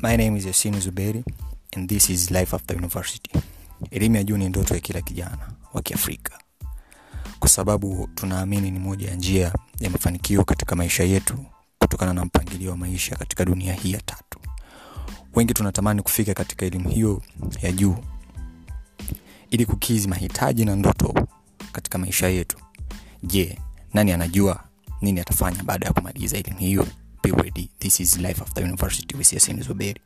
My name is Yasin Zuberi and this is Life After University. Elimu ya juu ni ndoto ya kila kijana wa Kiafrika, kwa sababu tunaamini ni moja ya njia ya mafanikio katika maisha yetu kutokana na mpangilio wa maisha katika dunia hii ya tatu. Wengi tunatamani kufika katika elimu hiyo ya juu ili kukizi mahitaji na ndoto katika maisha yetu. Je, nani anajua nini atafanya baada ya kumaliza elimu hiyo? Ready. This is Life After University with Yasin Zuberi.